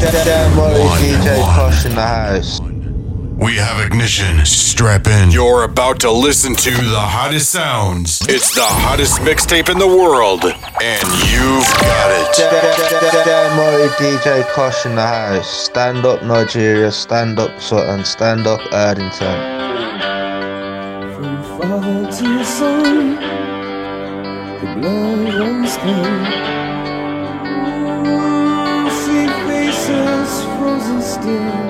Damn, what DJ Kosh in the house. We have ignition. Strap in. You're about to listen to the hottest sounds. It's the hottest mixtape in the world, and you've got it. Damn, what DJ Kosh in the house. Stand up Nigeria, stand up Sutton, stand up Erdington. From fall to sun, the blood runs cold. Faces frozen still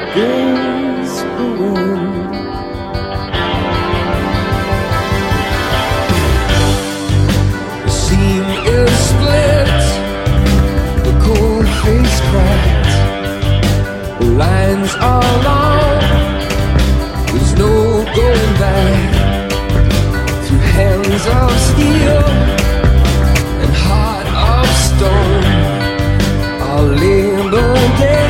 against the wind. The seam is split, the cold face cracked, the lines are long. There's no going back through hands of steel Our labor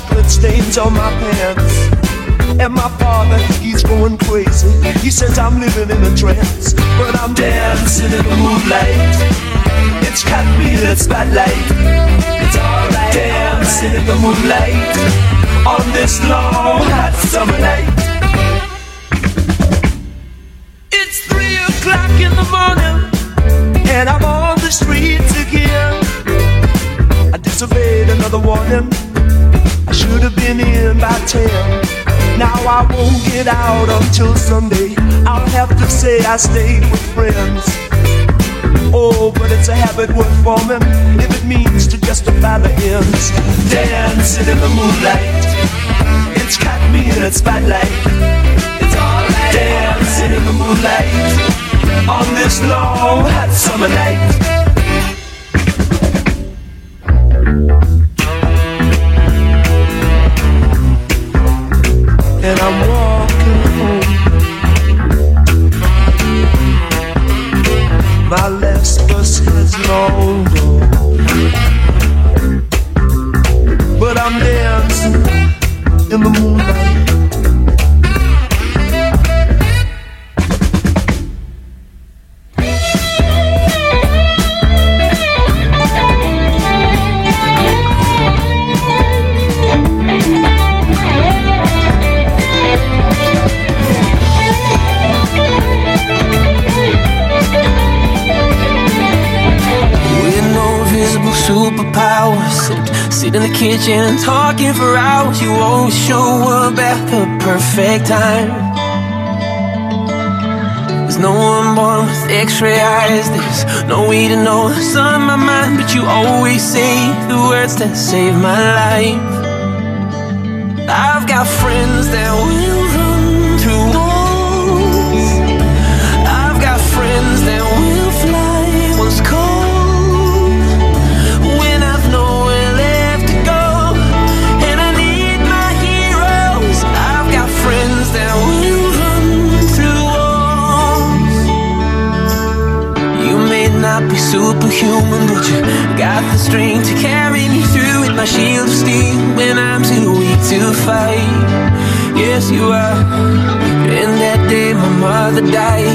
chocolate stains on my pants. And my father, he's going crazy. He says I'm living in a trance, but I'm dancing in the moonlight. It's got me in the spotlight. It's alright. Dancing in the moonlight on this long hot summer night. It's three o'clock in the morning, and I'm on the streets again. I disobeyed another warning. Should have been in by ten. Now I won't get out until Sunday. I'll have to say I stayed with friends. Oh, but it's a habit worth forming if it means to justify the ends. Dancing in the moonlight, it's got me in its spotlight. It's alright. Dancing in the moonlight on this long hot summer night. and I'm kitchen talking for hours. You always show up at the perfect time. There's no one born with x-ray eyes. There's no way to know what's on my mind, but you always say the words that save my life. I've got friends that will strength to carry me through with my shield of steel when I'm too weak to fight. Yes, you are. In that day, my mother died,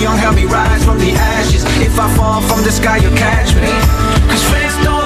young, help me rise from the ashes. If I fall from the sky, you'll catch me. Cause friends don't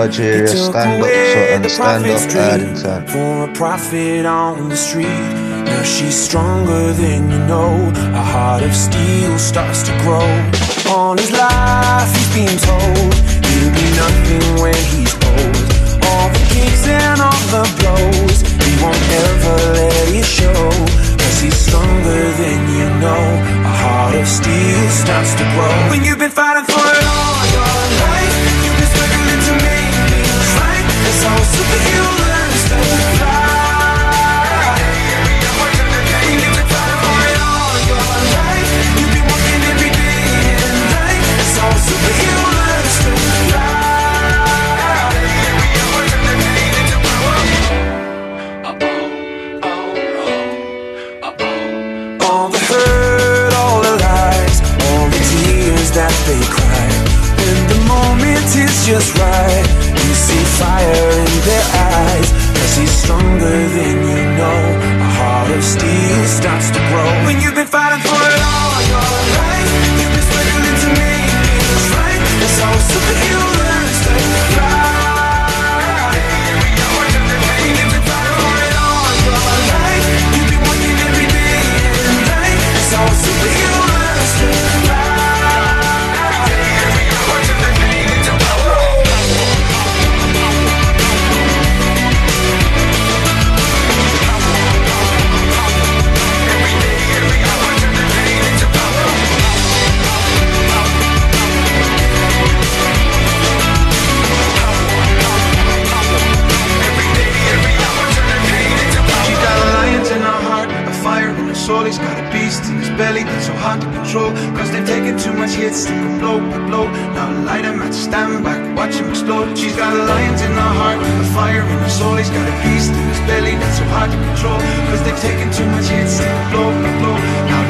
Nigeria, stand up Sutton, stand up Erdington. For a profit on the street. Now she's stronger than you know. A heart of steel starts to grow. All his life he's been told he'll be nothing when he's old. All the kicks and all the blows, he won't ever let it show. Cause he's stronger than you know. A heart of steel starts to grow. When you've been fighting for all super stuff to cry up the day, and we cry for it all your life. You've been working every day and night It's all super healing Yeah, we can't work in the day to blow up I heard all the lies, all the tears that they cry. When the moment is just right, fire in their eyes. Cause he's stronger than you know. A heart of steel starts to grow. When you've been fighting for it all your life, He's got a beast in his belly that's so hard to control. Cause they've taken too much hits, they go blow by blow. Now light him at stand back, watch him explode. She's got a lions in her heart, a fire in her soul. He's got a beast in his belly that's so hard to control. Cause they've taken too much hits, they go blow by blow. Now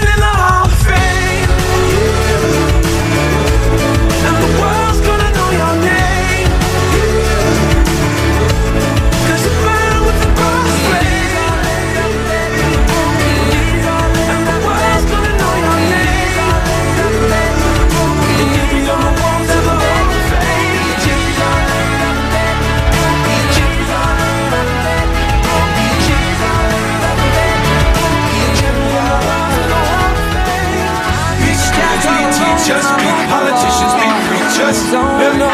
preachers. No, no.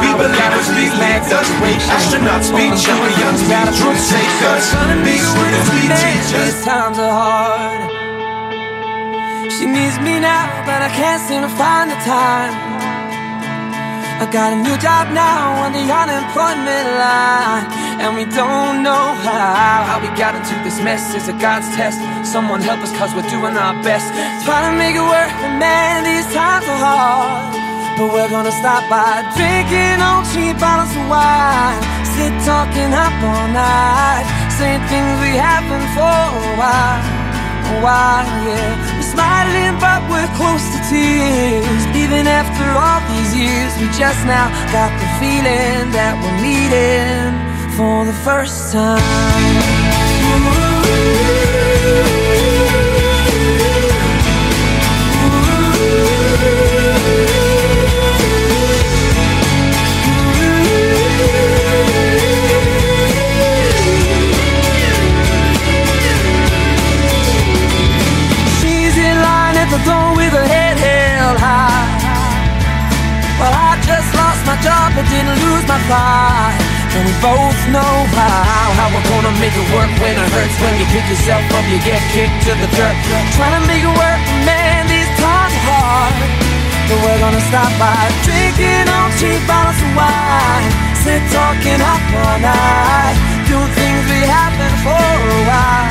Be believers, be be astronauts, be champions, truth takers. Be students, be teachers. These times are hard. She needs me now, but I can't seem to find the time. I got a new job now on the unemployment line, and we don't know how. How we got into this mess is a God's test. Someone help us, cause we're doing our best. Trying to make it work, but man, these times are hard. But we're gonna stop by drinking on cheap bottles of wine. Sit talking up all night, saying things we haven't for a while. A while, yeah. We're smiling, but we're close to tears. Even after all these years, we just now got the feeling that we're meeting for the first time. Job but didn't lose my pride. And we both know how How we're gonna make it work when it hurts. When you pick yourself up, you get kicked to the dirt. Trying to make it work, man, these times are hard. But we're gonna stop by Drinking on cheap bottles of wine. Sit talking up all night. Doing things we haven't for a while.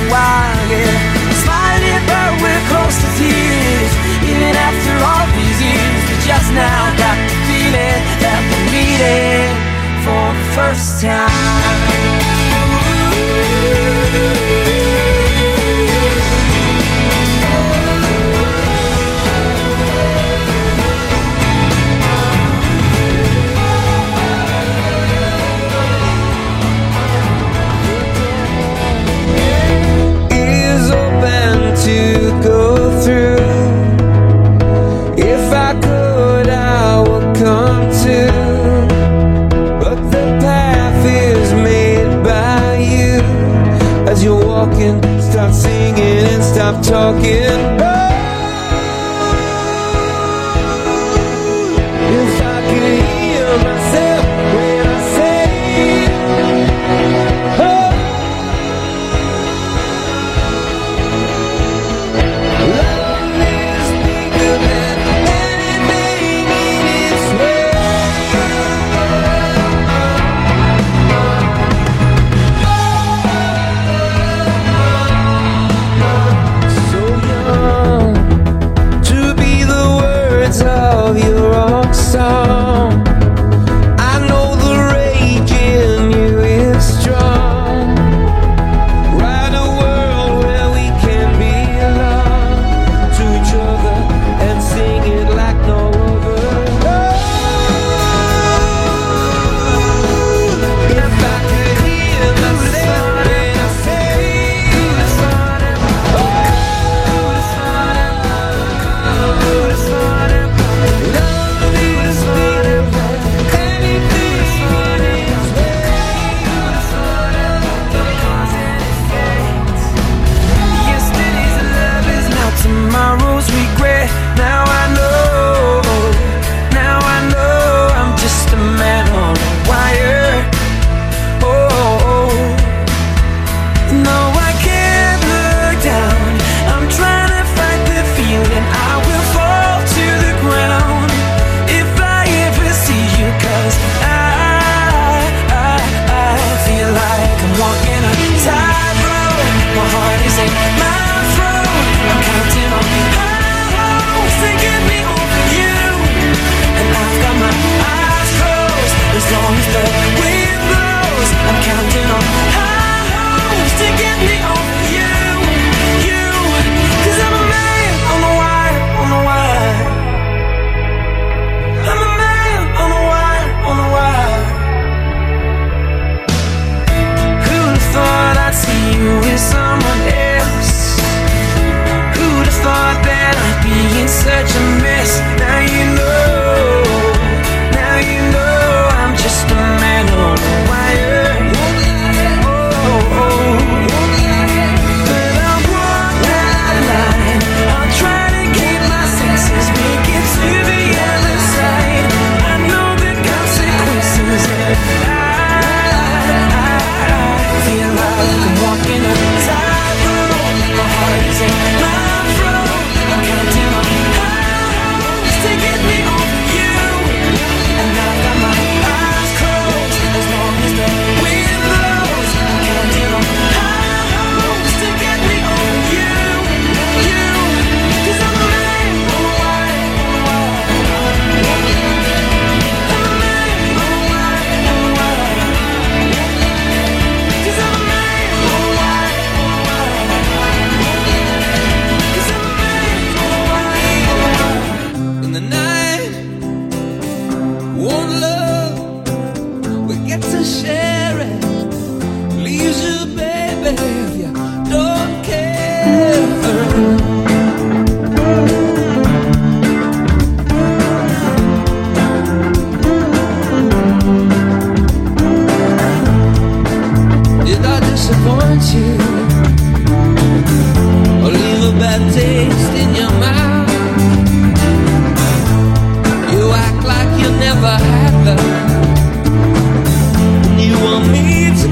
A while, yeah. Smiling, but we're close to tears. Even after all these years We just now got for the first time. Is stop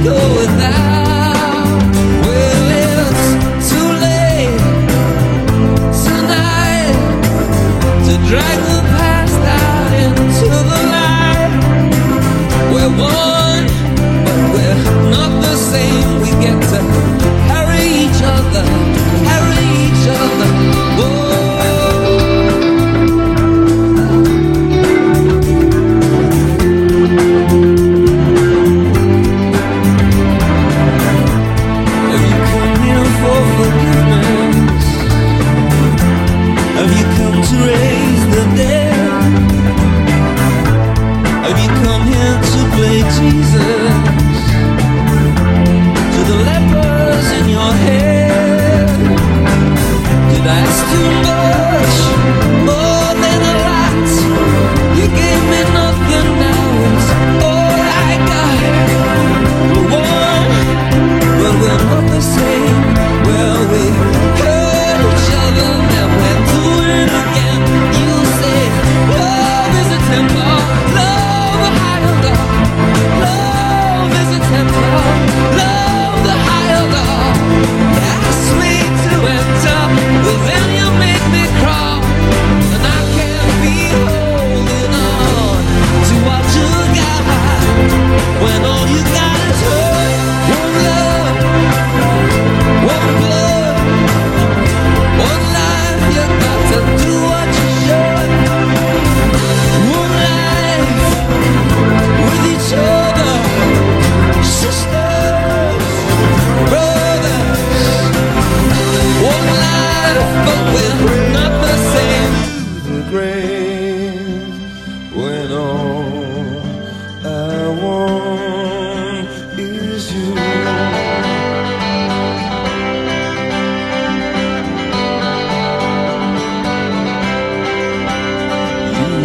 go without.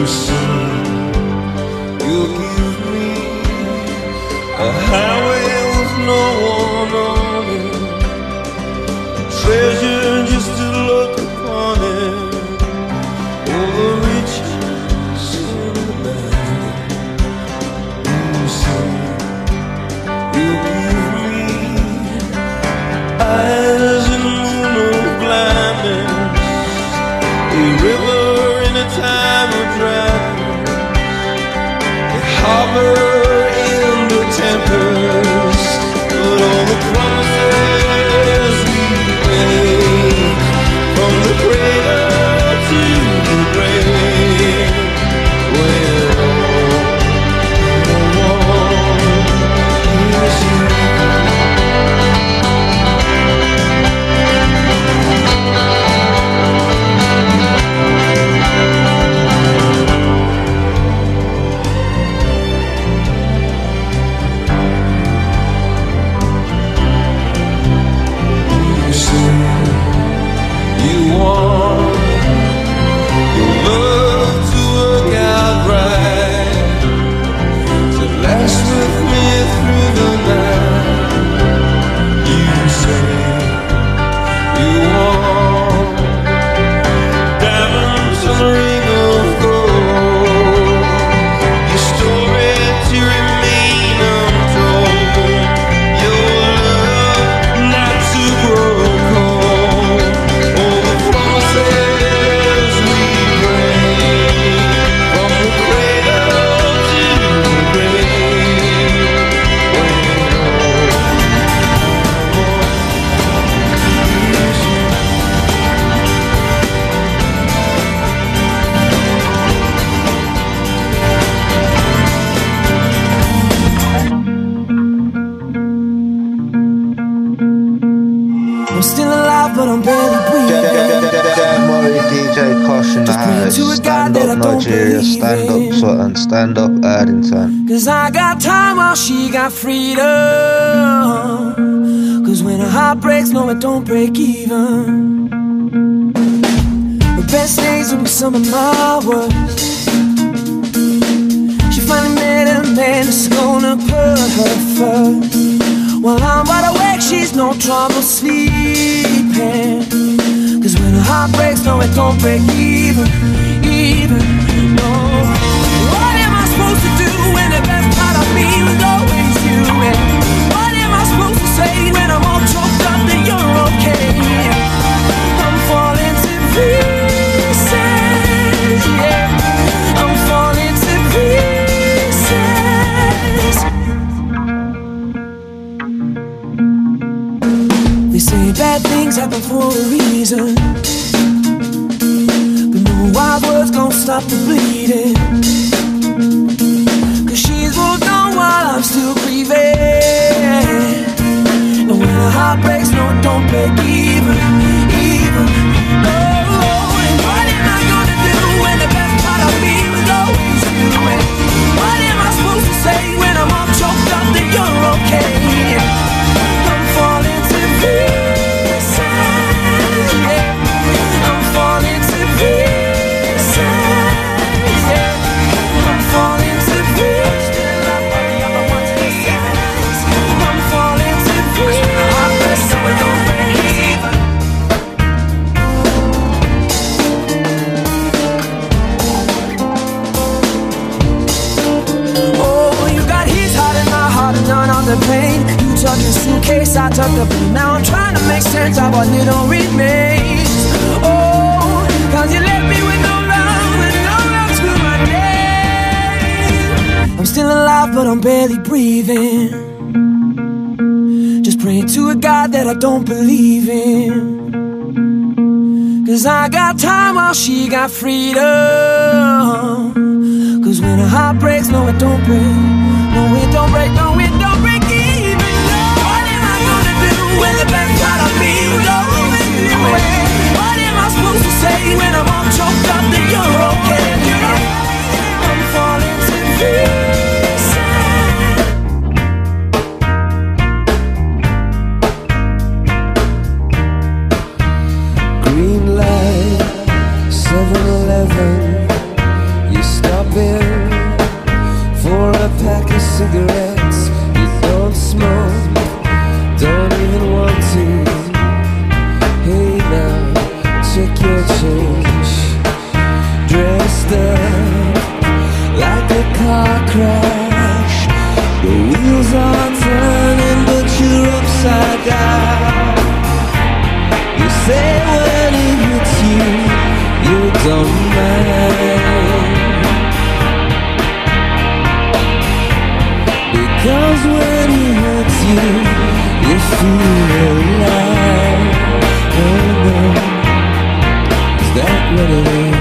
You say but I'm barely breathing. Don't worry, DJ Kosh Kosh in the house. Stand up Nigeria, stand up Sutton, stand up Erdington. Cause I got time while she got freedom. Cause when a heart breaks, no, it don't break even. The best days will be some of my worst. She finally met a man that's gonna put her first. While I'm wide awake, she's no trouble sleeping. Cause when a heart breaks, no, it don't break even, even, no. What am I supposed to do when the best part of me was always you? And what am I supposed to say when I'm all choked up that you're okay? I'm falling to pieces, bad things happen for a reason. But no wild words gonna stop the bleeding. Cause she's moved on while I'm still grieving. And when a heart breaks, no, don't break even, even. Oh, and what am I gonna do when the best part of me was always you? What am I supposed to say Took your suitcase, I took blame. Now I'm trying to make sense of what little remains. Oh, cause you left me with no love and no love to my name. I'm still alive, but I'm barely breathing. Just praying to a God that I don't believe in. Cause I got time while she got freedom. Cause when a heart breaks, no, it don't break. No, it don't break, no, What am I supposed to say when I'm all choked up you're okay? I'm falling to pieces. Green light, 7-Eleven You stop in for a pack of cigarettes Like a car crash The wheels are turning but you're upside down you say when it hits you, you don't mind. Because when it hurts you, you feel alive. Oh no, is that what it is?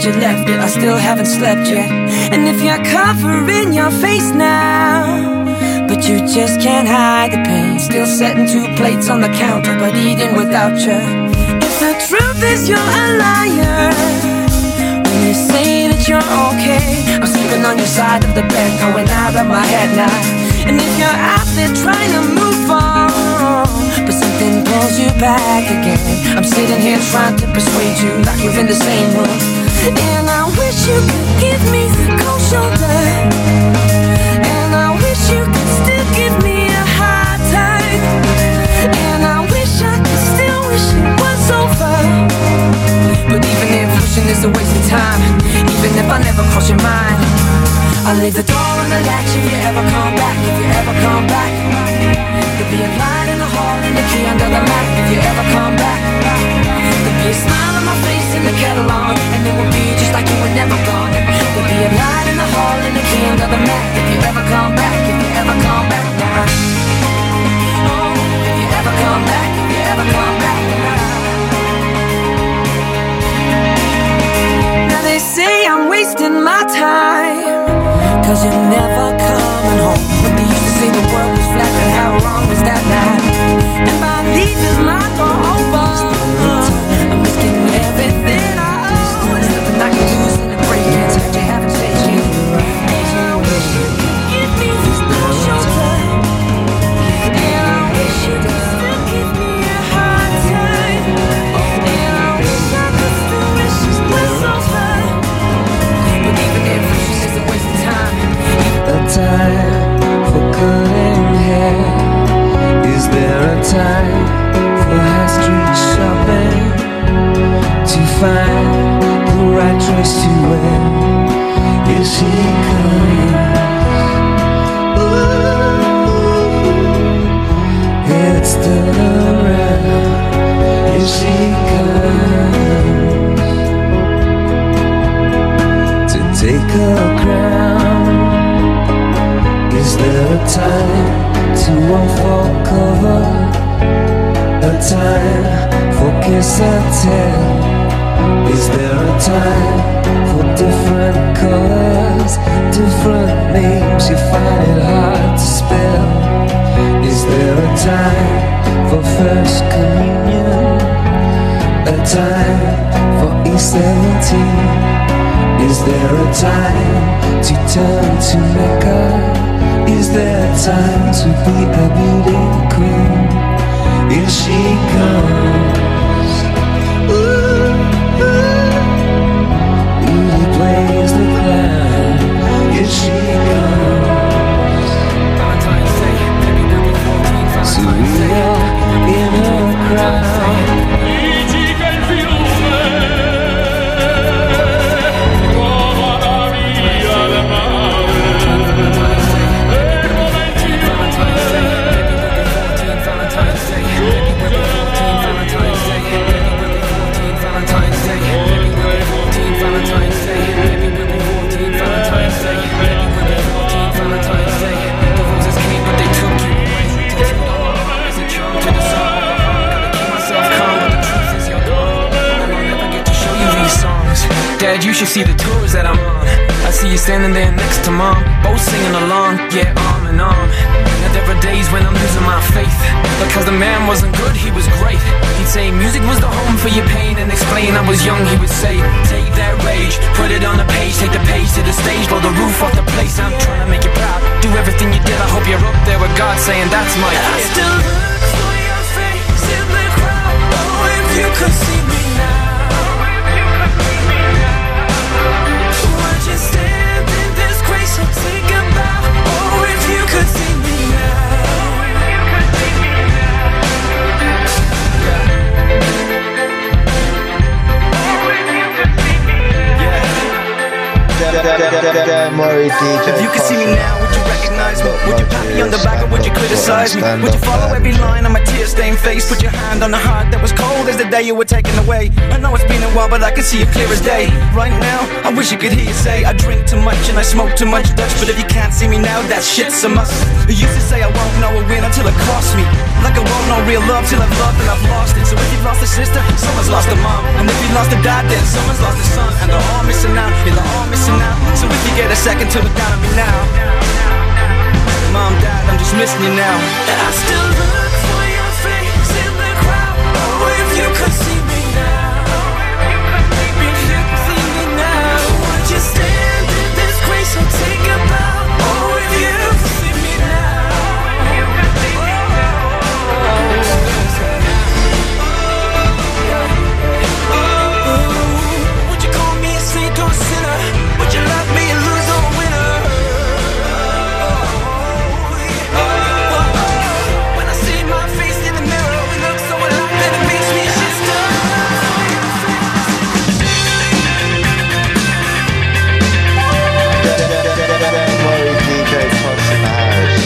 That you left it. I still haven't slept yet. And if you're covering your face now, but you just can't hide the pain, still setting two plates on the counter, but eating without you. If the truth is you're a liar, when you say that you're okay, I'm sleeping on your side of the bed, going out of my head now. And if you're out there trying to move on, but something pulls you back again, I'm sitting here trying to persuade you like you're in the same room. And I wish you could give me the cold shoulder. And I wish you could still give me a hard time. And I wish I could still wish it was over. But even if wishing is a waste of time, even if I never cross your mind, I'll leave the door on the latch if you ever come back, if you ever come back. There'll be a light in the hall the key under the mat if you ever come back. A my face the and it will be just like you were never gone. Be a in the hall and under the mat if you ever come back, if you ever come back. Oh, if you ever come back, if you ever come back. Now they say I'm wasting my time Cause you're never coming home they used to say the world was flat And how wrong was that now? And by leaving my door open E17? Is there a time to turn to Mecca? Is there a time to be a beauty queen? If she comes, should see the tours that I'm on. I see you standing there next to mom, both singing along, yeah, arm in arm. Now there are days when I'm losing my faith, because the man wasn't good, he was great. He'd say music was the home for your pain, and explain I was young, he would say, take that rage, put it on a page, take the page to the stage, blow the roof off the place. I'm trying to make you proud, do everything you did. I hope you're up there with God saying that's my kid. I still look for your face in the crowd. Oh, if you could see me if you could see me Don't worry, DJ. If you could see me now, recognize me? Would you pat me on the back or would you criticize me? Would you follow every line on my tear-stained face? Put your hand on the heart that was cold as the day you were taken away. I know it's been a while, but I can see it clear as day. Right now, I wish you could hear you say I drink too much and I smoke too much Dutch. But if you can't see me now, that shit's a must. You used to say I won't know a win until it costs me. Like I won't know real love till I've loved and I've lost it. So if you've lost a sister, someone's lost a mom. And if you've lost a dad, then someone's lost a son. And they're all missing out, yeah, they're all missing out. So if you get a second to look down at me now. Mom, dad, I'm just missing you now. I still look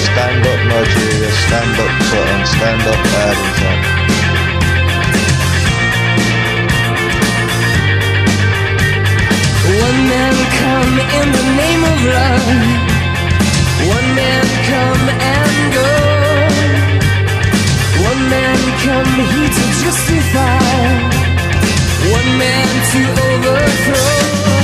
Stand up, Nigeria. Stand up, Sutton. Stand up, Erdington. One man come in the name of love. One man come and go. One man come here to justify. One man to overthrow.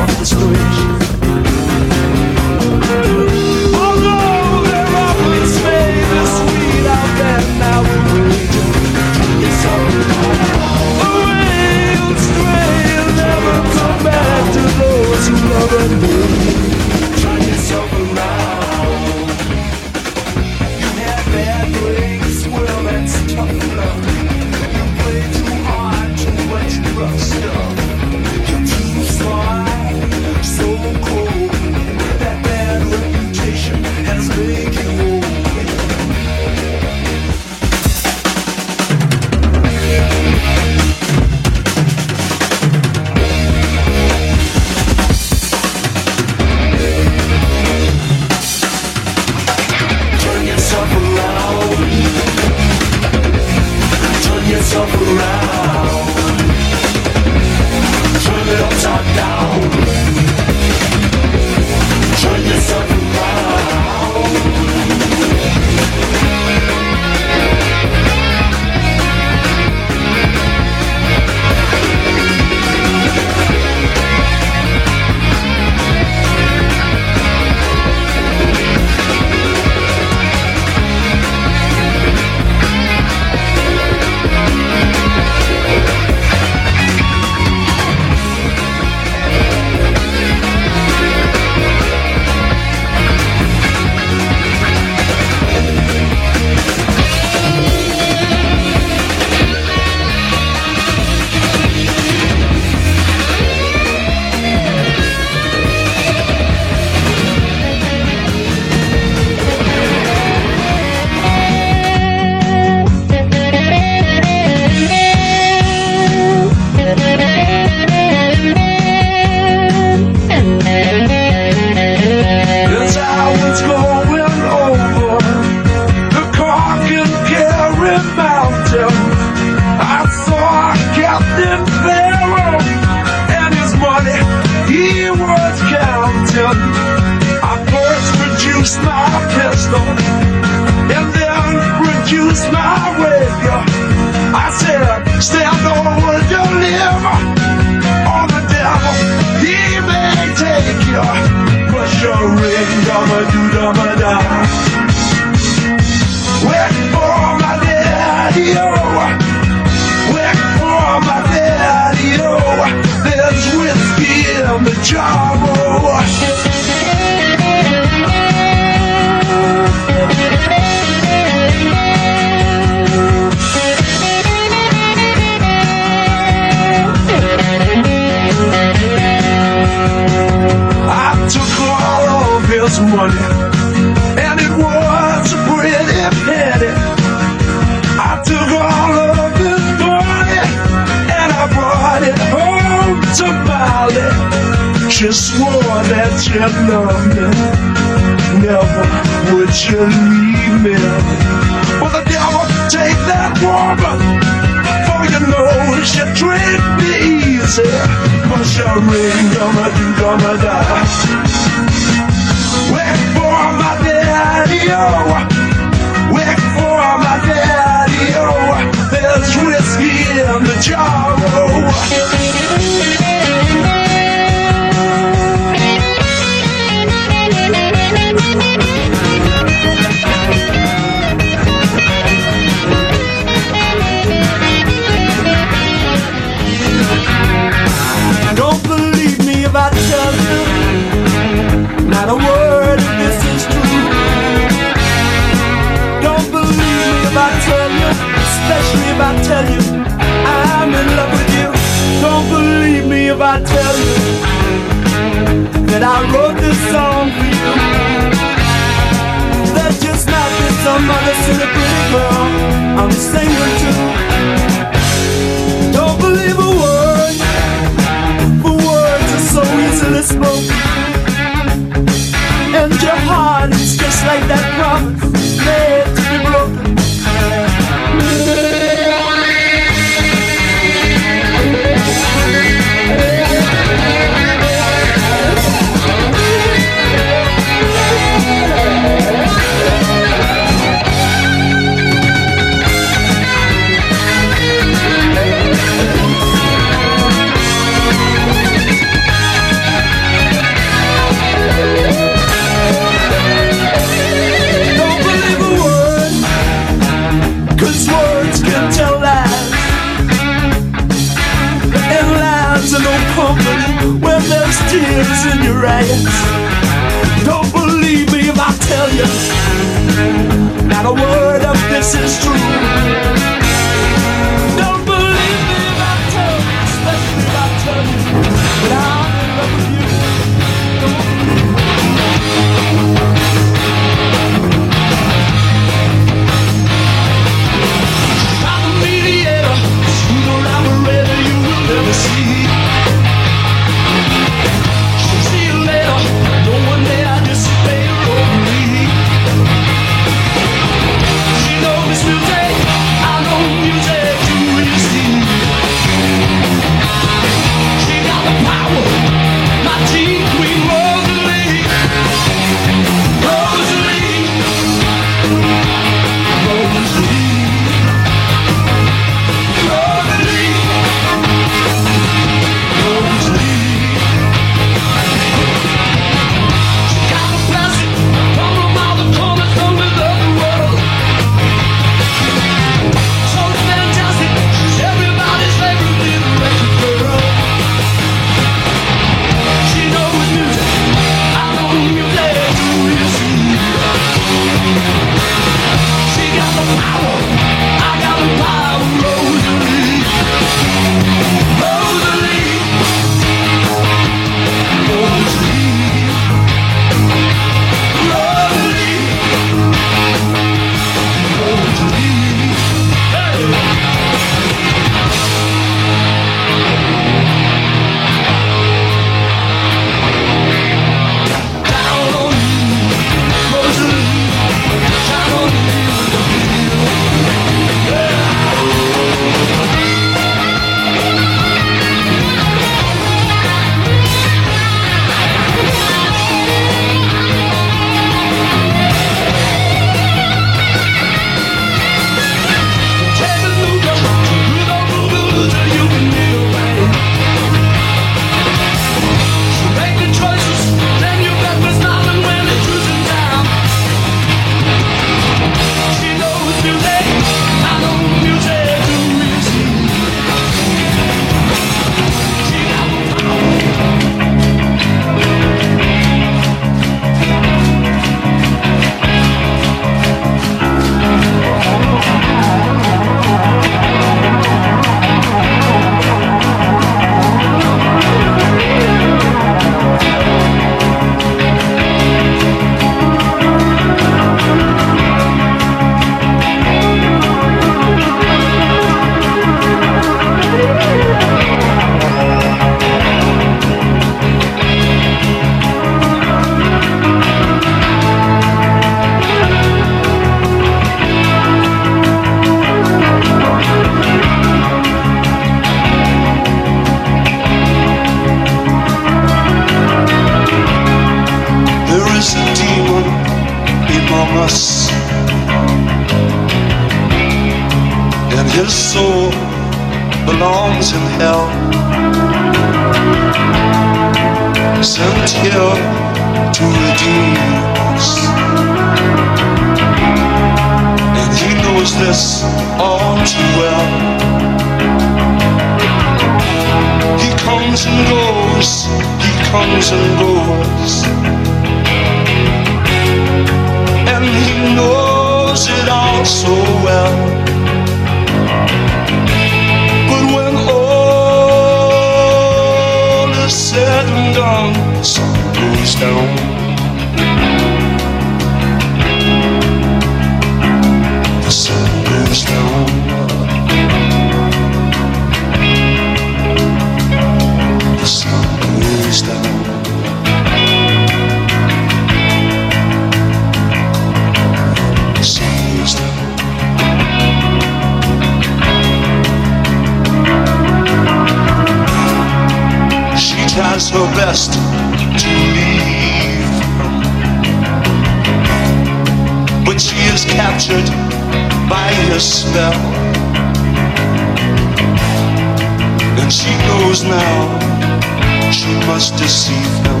Must deceive him.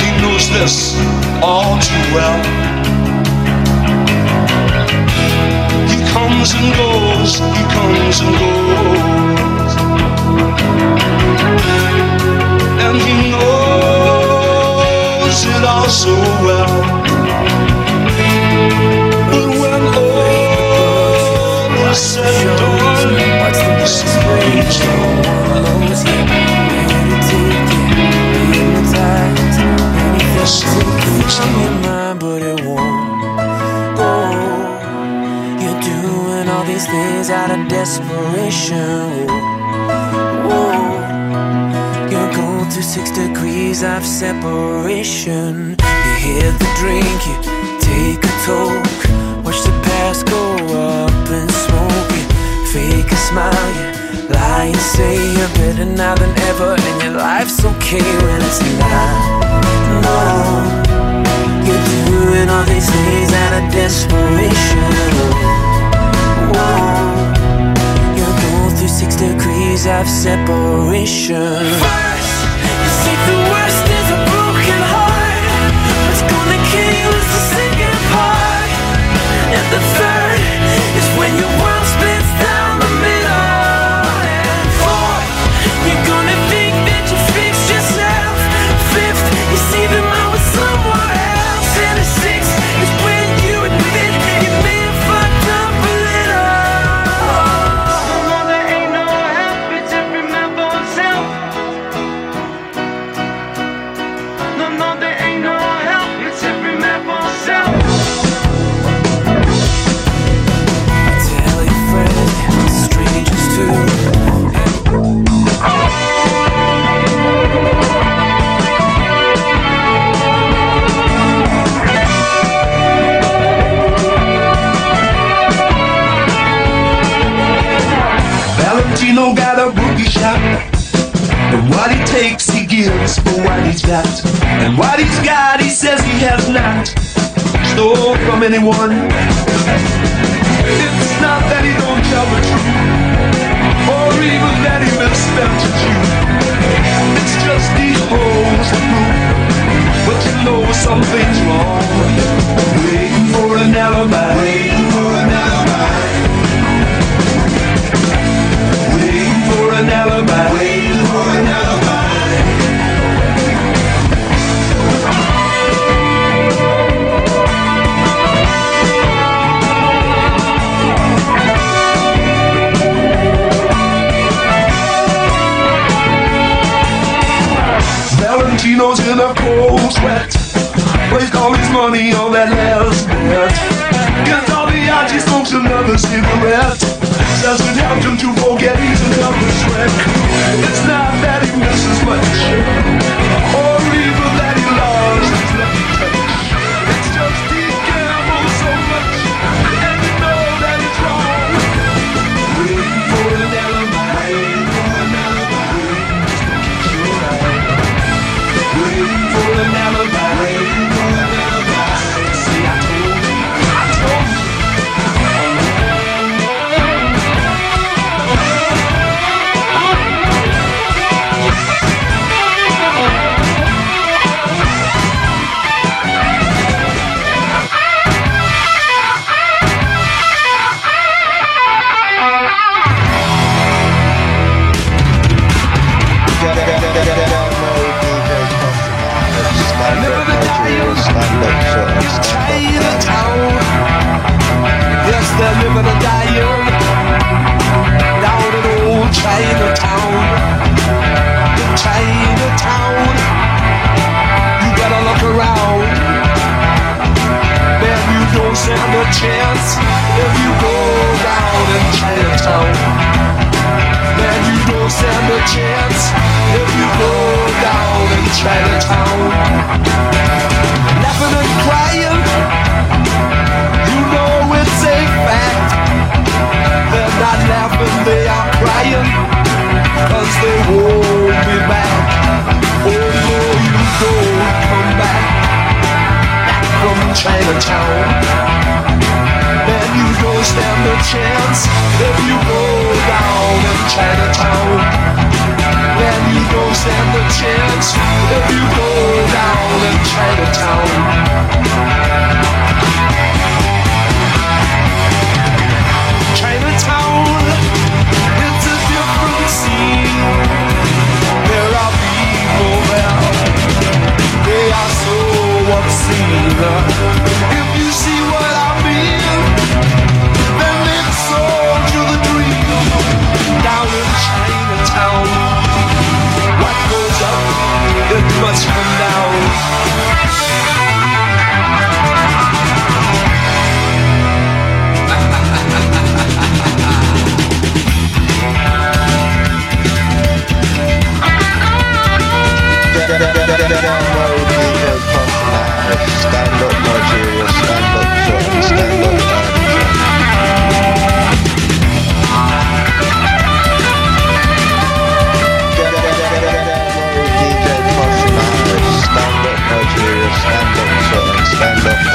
He knows this all too well. He comes and goes, he comes and goes. And he knows it all so well. But when all is said and done, the sun things out of desperation. You're going through six degrees of separation. You hit the drink, you take a toke. Watch the past go up in smoke. You fake a smile, lie and say you're better now than ever. And your life's okay when it's not. No, you're doing all these things out of desperation. Whoa. You're going through six degrees of separation. First, you think the worst is a broken heart. What's gonna kill you is the second part. And the third is when your world splits got. And what he's got, he says he has not stole from anyone. It's not that he don't tell the truth, or even that he a Jew. It's just he holds the proof. But you know something's wrong. Sweat. Waste all his money on that last bet. Gets all the odds, smokes another cigarette. Says it helped him to forget he's another wreck. It's not that he misses much, chance if you go down in Chinatown. Man, you don't stand a chance if you go down in Chinatown. Laughing and crying, you know it's a fact. They're not laughing, they are crying, cause they hold me back. Oh no, you don't come back, back from Chinatown. Chance if you go down in Chinatown. Man, you don't stand a chance if you go down in Chinatown. Chinatown, it's a different scene. There are people there, they are so obscene. Stand up Nigeria, stand up stand up. Stand up Nigeria, stand up stand up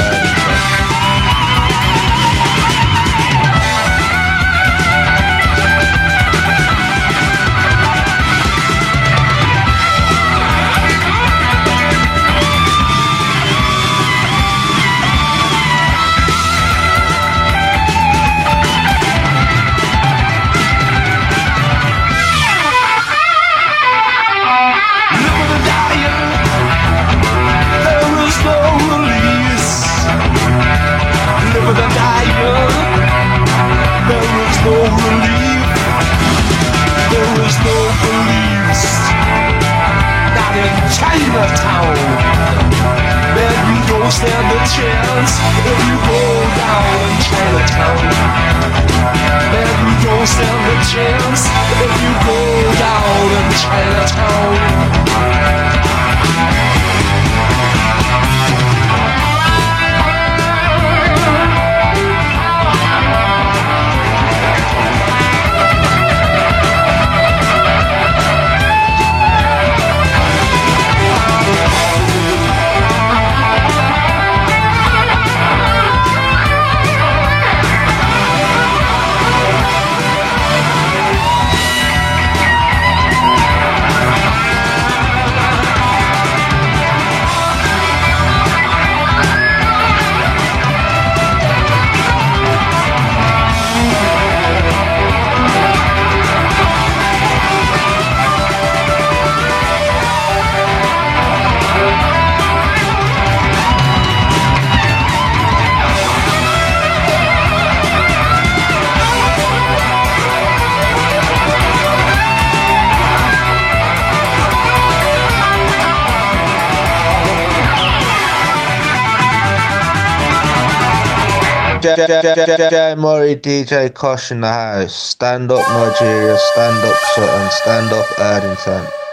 Murrihy DJ Caution the House. Stand up Nigeria, stand up Sutton, stand up Erdington.